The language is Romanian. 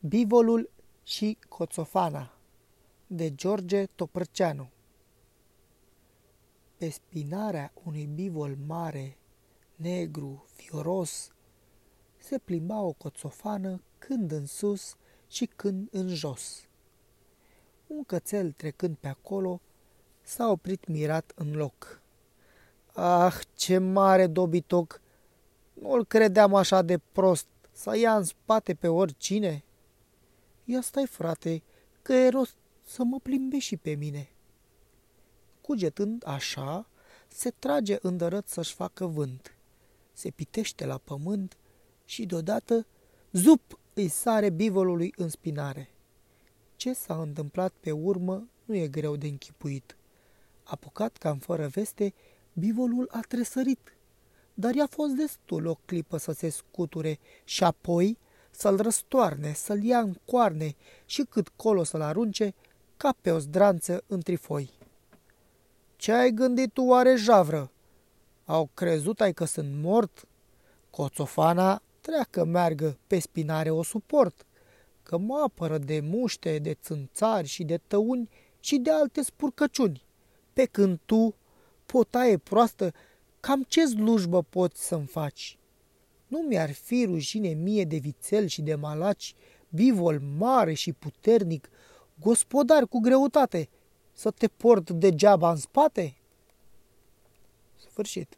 Bivolul și Coțofana de George Toprăceanu Pe spinarea unui bivol mare, negru, fioros, se plimba o coțofană când în sus și când în jos. Un cățel trecând pe acolo s-a oprit mirat în loc. Ah, ce mare dobitoc! Nu-l credeam așa de prost, să ia în spate pe oricine!" Ia stai, frate, că e rost să mă plimbe și pe mine. Cugetând așa, se trage îndărât să-și facă vânt. Se pitește la pământ și deodată, zup, îi sare bivolului în spinare. Ce s-a întâmplat pe urmă nu e greu de închipuit. Apucat cam fără veste, bivolul a tresărit, dar i-a fost destul o clipă să se scuture și apoi să-l răstoarne, să-l ia în coarne și cât colo să-l arunce, ca pe o zdranță în trifoi. Ce ai gândit tu oare, javră? Au crezut ai că sunt mort? Coțofana treacă meargă, pe spinare o suport, că mă apără de muște, de țânțari și de tăuni și de alte spurcăciuni. Pe când tu, potaie proastă, cam ce slujbă poți să-mi faci? Nu mi-ar fi rușine mie de vițel și de malaci, bivol mare și puternic, gospodar cu greutate, să te port degeaba în spate? Sfârșit.